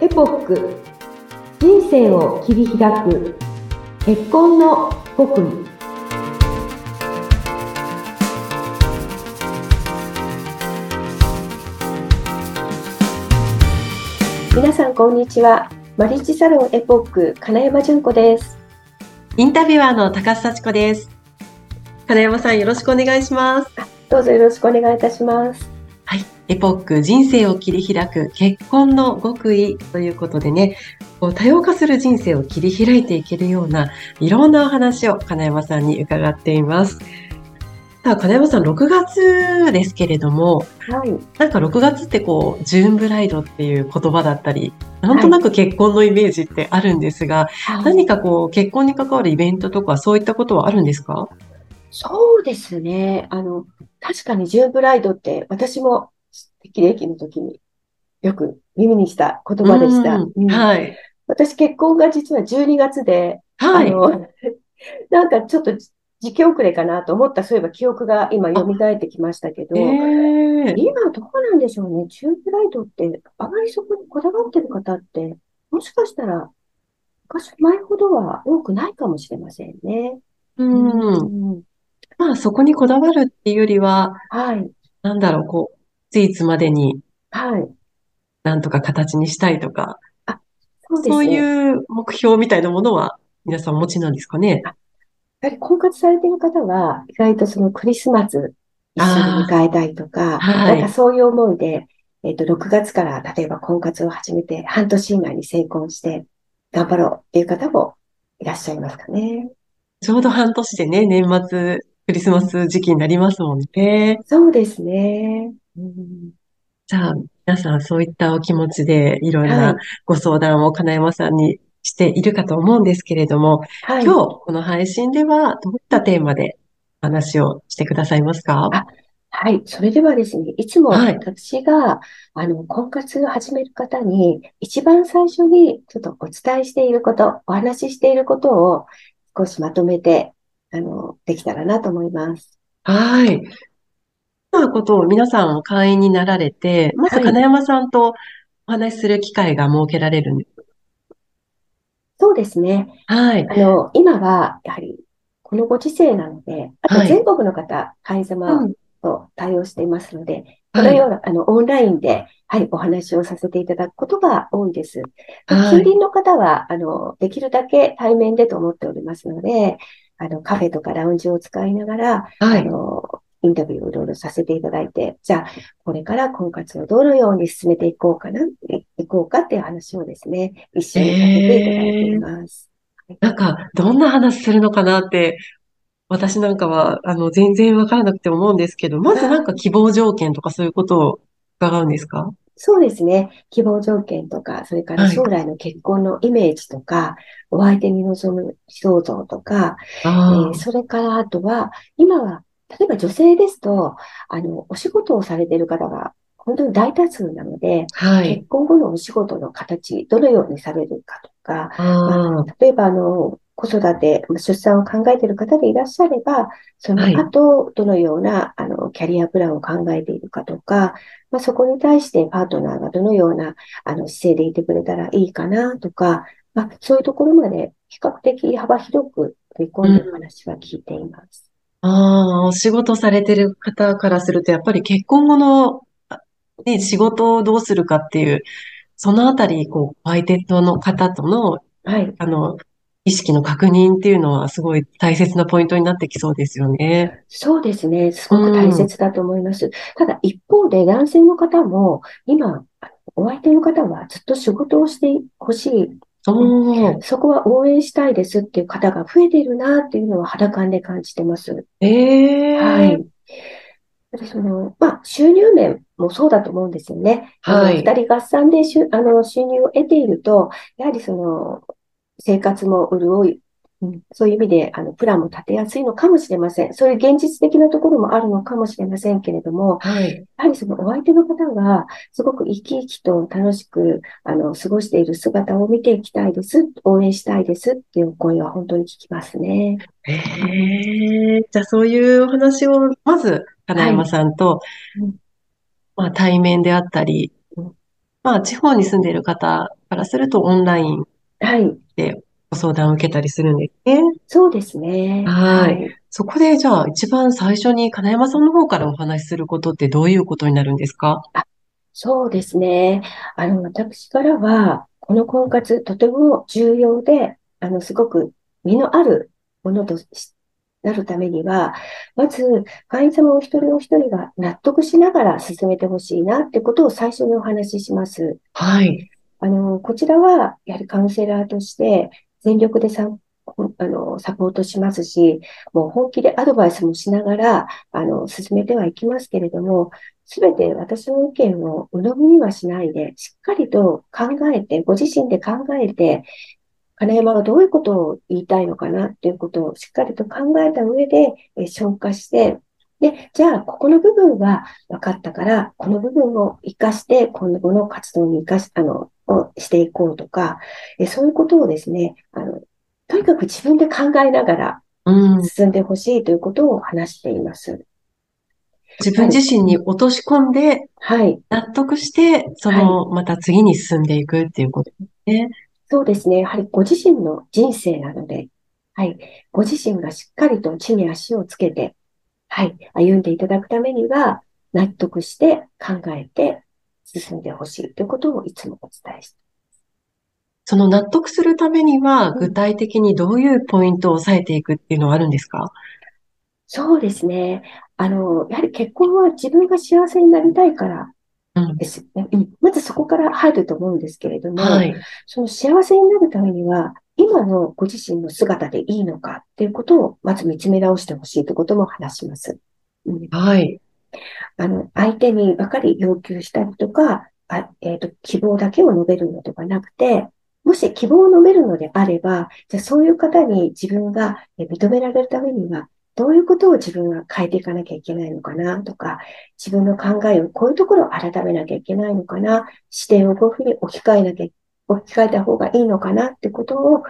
エポック人生を切り開く結婚の極意皆さんこんにちはマリッジサロンエポック金山純子ですインタビュアーの高須幸子です。金山さんよろしくお願いします。どうぞよろしくお願いいたしますはい。エポック人生を切り開く結婚の極意ということでね、こう多様化する人生を切り開いていけるようないろんなお話を金山さんに伺っています。さあ、金山さん、6月ですけれども、はいなんか6月ってこう、ジューンブライドっていう言葉だったり、なんとなく結婚のイメージってあるんですが、何かこう、結婚に関わるイベントとかそういったことはあるんですか？そうですね。あの、確かにジューンブライドって私も適齢期の時によく耳にした言葉でした。うんうんはい。私結婚が実は12月で、はい。あの、なんかちょっと時期遅れかなと思った、そういえば記憶が今蘇ってきましたけど、ええ今どうなんでしょうね。ジューンブライドってあまりそこにこだわってる方って、もしかしたら昔前ほどは多くないかもしれませんね。うん。うんまあ、そこにこだわるっていうよりは、はい。なんだろう、こう、いついつまでにはい。なんとか形にしたいとか、そうですそうね。やいう目標みたいなものは皆さんお持ちなんですかね？はり婚活されている方は、意外とそのクリスマス一緒に迎えたいとか、はいなんかそういう思いで、えっと、6月から例えば婚活を始めて、半年以内に成婚して、頑張ろうっていう方もいらっしゃいますかね。ちょうど半年でね、年末、クリスマス時期になりますもんね。そうですね。うんじゃあ、皆さんそういったお気持ちでいろいろはいなご相談を金山さんにしているかと思うんですけれども、はい。今日この配信ではどういったテーマでお話をしてくださいますか？あはい。それではですね、いつもはい私が、あの、婚活を始める方に、一番最初にちょっとお伝えしていること、お話ししていることを少しまとめて、あの、できたらなと思います。はい。ことを皆さん会員になられて、まずはい金山さんとお話しする機会が設けられるんです。そうですね。はい。あの、今は、やはり、このご時世なので、あとはい全国の方、会員う様んと対応していますので、こはい。のような、あの、オンラインで、はい、お話をさせていただくことが多いです。はい近隣の方は、あの、できるだけ対面でと思っておりますので、あの、カフェとかラウンジを使いながら、はい。あの、インタビューをいろいろさせていただいて、じゃあ、これから婚活をどのように進めていこうかな、いいこうかっていう話をですね、一緒にさせていただいています。なんか、どんな話するのかなって、私なんかは、あの、全然わからなくて思うんですけど、まずなんか希望条件とかそういうことを伺うんですか？そうですね。希望条件とか、それからはい将来の結婚のイメージとか、お相手に望む想像とか、えあーそれからあとは、今は、例えば女性ですと、あの、お仕事をされている方が本当に大多数なので、あ、はい。結婚後のお仕事の形、どのようにされるかとか、ああ、例えば、あの、子育て、まあ出産を考えている方でいらっしゃれば、そのはい後、どのような、あの、キャリアプランを考えているかとか、まあ、そこに対してパートナーがどのような、あの、姿勢でいてくれたらいいかなとか、まあ、そういうところまで比較的幅広く取り込んでいる話は聞いています。ああ、お仕事されてる方からすると、やっぱり結婚後の、あね、仕事をどうするかっていう、そのあたり、こう、相手との方との、はい。あの、意識の確認っていうのはすごい大切なポイントになってきそうですよね。そうですね。すごく大切だと思います。ただ一方で男性の方も今、お相手の方はずっと仕事をしてほしい。そこは応援したいですっていう方が増えているなっていうのは肌感で感じてます。ええはい。その、まあ、収入面もそうだと思うんですよね。はい二人合算でしゅ、あの、収入を得ていると、やはりその、生活も潤い、うんそういう意味で、あの、プランも立てやすいのかもしれません。そういう現実的なところもあるのかもしれませんけれども、はい。やはりそのお相手の方がすごく生き生きと楽しく、あの、過ごしている姿を見ていきたいです。応援したいですっていうお声は本当に聞きますね。ええじゃあそういうお話を、まず、金山さんとうん、まあ対面であったりうん、まあ、地方に住んでいる方からするとオンラインはい。でご相談を受けたりするんですね。そうですね。はい。はい。そこで、じゃあ、一番最初に金山さんの方からお話しすることってどういうことになるんですか？あ、そうですね。あの、私からは、この婚活、とても重要で、あの、すごく実のあるものとしなるためには、まず、会員様お一人お一人が納得しながら進めてほしいなってことを最初にお話しします。はい。あの、こちらは、やはりカウンセラーとして全力でサ、あの、サポートしますし、もう本気でアドバイスもしながら、あの、進めてはいきますけれども、すべて私の意見を鵜呑みにはしないで、しっかりと考えて、ご自身で考えて、金山がどういうことを言いたいのかなっていうことをしっかりと考えた上で、え消化して、で、じゃあ、ここの部分は分かったから、この部分を活かして、今後の活動に活かし、あの、をしていこうとか、えそういうことをですね、あの、とにかく自分で考えながらうん。進んでほしいということを話しています。自分はい。自身に落とし込んで、はい。納得して、そはい。の、また次に進んでいくっていうことですね。そうですね。やはりご自身の人生なので、はい。ご自身がしっかりと地に足をつけて、はい。歩んでいただくためには、納得して考えて進んでほしいということをいつもお伝えして。その納得するためには、具うん体的にどういうポイントを押さえていくっていうのはあるんですか？そうですね。あの、やはり結婚は自分が幸せになりたいからうん。ですね。うん、まずそこから入ると思うんですけれども、はい。その幸せになるためには、今のご自身の姿でいいのかっていうことをまず見つめ直してほしいということも話します。うん、はい。あの、相手にばかり要求したりとか、あ、えっと、希望だけを述べるのではなくて、もし希望を述べるのであれば、じゃあそういう方に自分が認められるためには、どういうことを自分が変えていかなきゃいけないのかなとか、自分の考えをこういうところを改めなきゃいけないのかな、視点をこういうふうに置き換えなきゃ、置き換えた方がいいのかなってことを、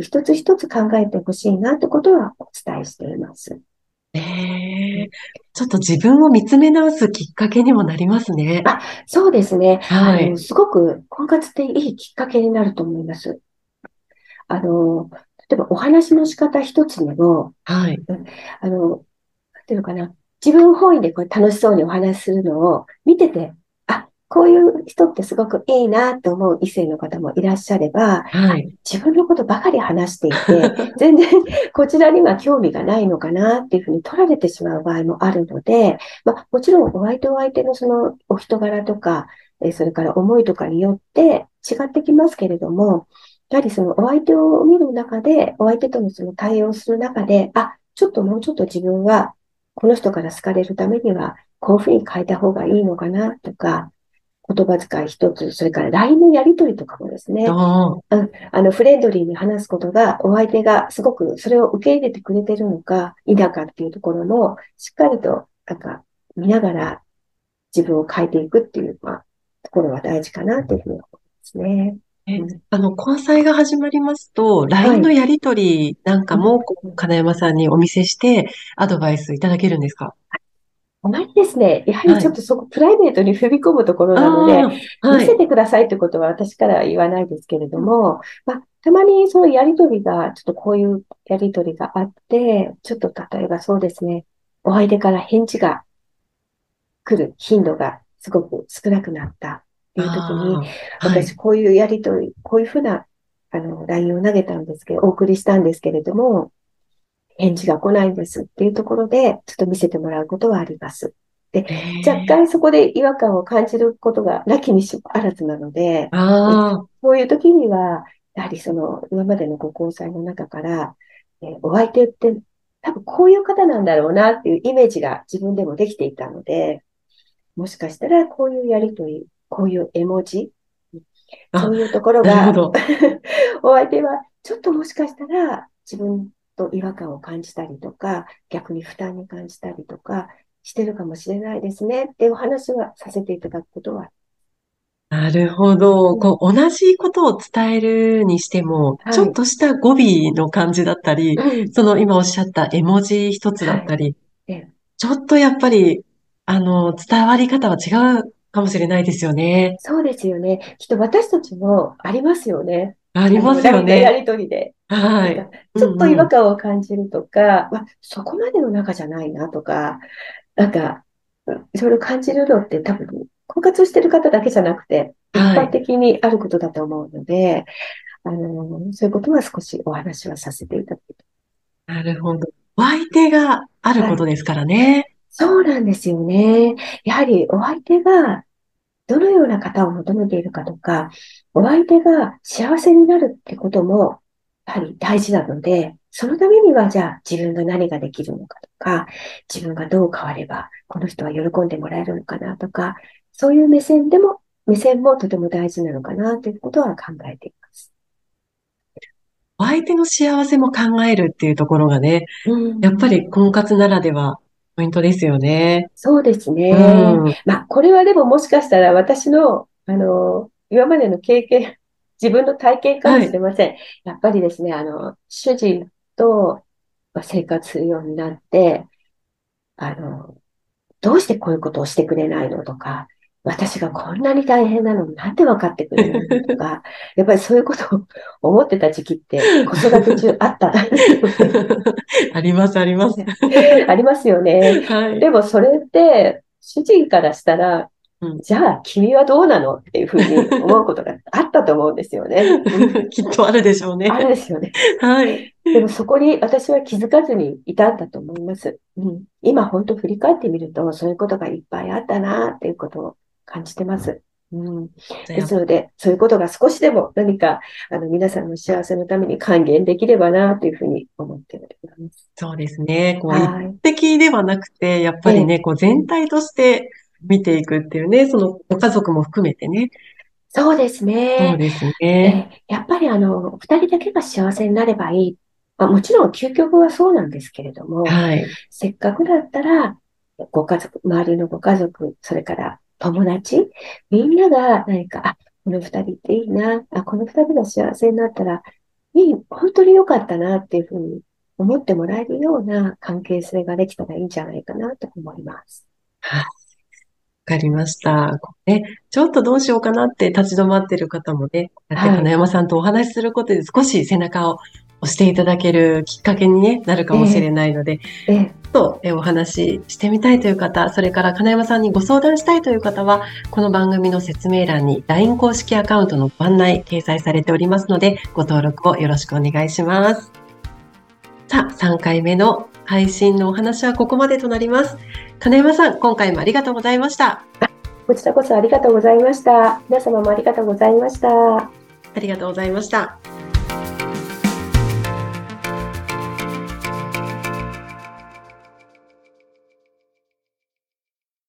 一つ一つ考えてほしいなってことはお伝えしています。ええ、ちょっと自分を見つめ直すきっかけにもなりますね。あ、そうですね。はい。すごく婚活っていいきっかけになると思います。あの、例えばお話の仕方一つでも、はい。うんあの、なんていうのかな。自分本位でこう楽しそうにお話しするのを見てて、あ、こういう人ってすごくいいなと思う異性の方もいらっしゃれば、あ、はい。自分のことばかり話していて、全然こちらには興味がないのかなっていうふうに取られてしまう場合もあるので、まあ、もちろんお相手お相手のそのお人柄とか、えそれから思いとかによって違ってきますけれども、やはりそのお相手を見る中で、お相手とのその対応する中で、あ、ちょっともうちょっと自分はこの人から好かれるためには、こういうふうに変えた方がいいのかなとか、言葉遣い一つ、それから LINE のやりとりとかもですね、あの、フレンドリーに話すことが、お相手がすごくそれを受け入れてくれてるのか、否かっていうところも、しっかりと、なんか、見ながら自分を変えていくっていう、まあ、ところは大事かなというふうに思いますね。あの、交際が始まりますと、は LINE のい。やりとりなんかうん、も、こう金山さんにお見せして、アドバイスいただけるんですか？あまりですね、やはりはい。ちょっとそこ、プライベートに踏み込むところあなので、あ、はい。見せてくださいってことは私からは言わないですけれども、まあ、たまにそのやりとりが、ちょっとこういうやりとりがあって、ちょっと例えばそうですね、お相手から返事が来る頻度がすごく少なくなったっていう時に、はい。私こういうやりとり、こういうふうな、あの、LINE を投げたんですけど、お送りしたんですけれども、返事が来ないんですっていうところで、ちょっと見せてもらうことはあります。で、え若え、干そこで違和感を感じることがなきにしもあらずなので、えああ、そういう時には、やはりその今までのご交際の中から、えーお相手って多分こういう方なんだろうなっていうイメージが自分でもできていたので、もしかしたらこういうやりとり、こういう絵文字、そあ、ういうところが。お相手はちょっともしかしたら自分と違和感を感じたりとか、逆に負担に感じたりとかしてるかもしれないですねっていうお話はさせていただくことは、なるほど。うん、こう、同じことを伝えるにしても、ちはい、ょっとした語尾の感じだったり、うん、その今おっしゃった絵文字一つだはい、ったり、え、ちょっとやっぱり、あの、伝わり方は違うかもしれないですよね。そうですよね。きっと私たちもありますよね。ありますよやね。りとりで。はい。ちょっと違和感を感じるとか、まあ、そこまでの仲じゃないなとか、なんか、うんいろいろ感じるのって多分、婚活してる方だけじゃなくて、一はい般的にあることだと思うので、あの、そういうことは少しお話はさせていただきなるほど。お相手があることですからね。そうなんですよね。やはりお相手がどのような方を求めているかとか、お相手が幸せになるってことも、やはり大事なので、そのためにはじゃあ自分が何ができるのかとか、自分がどう変わればこの人は喜んでもらえるのかなとか、そういう目線でも、目線もとても大事なのかなということは考えています。お相手の幸せも考えるっていうところがね、うんやっぱり婚活ならではポイントですよね。そうですね。うん。まあ、これはでももしかしたら私の、あの、今までの経験、自分の体験かもしれません。やっぱりですね、あの、主人とまあ生活するようになって、あの、どうしてこういうことをしてくれないのとか、私がこんなに大変なのになんで分かってくれないのとか、やっぱりそういうことを思ってた時期って子育て中あった。あります、あります。ありますよね。はい。でもそれって、主人からしたらうん、じゃあ君はどうなのっていうふうに思うことがあったと思うんですよね。うんきっとあるでしょうね。あるですよね。はい。でもそこに私は気づかずにいたんだと思います。うん、今本当振り返ってみると、そういうことがいっぱいあったなっていうことを感じてます。うん、ですので、そういうことが少しでも何かあの皆さんの幸せのために還元できればなというふうに思っております。そうですね。こう、はい。一滴ではなくて、やっぱりね、こう全体として見ていくっていうね、そのご家族も含めてね。そうですそうね。ですえね。ーやっぱりあの、二人だけが幸せになればいい。まあ、もちろん究極はそうなんですけれども、はい。せっかくだったら、ご家族、周りのご家族、それから友達、みんなが何か、あ、この二人っていいな、あ、この二人が幸せになったら、いい、本当に良かったなっていうふうに思ってもらえるような関係性ができたらいいんじゃないかなと思います。はい。わかりました。こうね、ちょっとどうしようかなって立ち止まってる方もね、はい金山さんとお話しすることで少し背中を押していただけるきっかけに、ね、なるかもしれないので、ええ、ちょっとえお話ししてみたいという方、それから金山さんにご相談したいという方は、この番組の説明欄に LINE 公式アカウントのご案内掲載されておりますので、ご登録をよろしくお願いします。さあ、3回目の配信のお話はここまでとなります。金山さん、今回もありがとうございました。こちらこそありがとうございました。皆様もありがとうございました。ありがとうございました。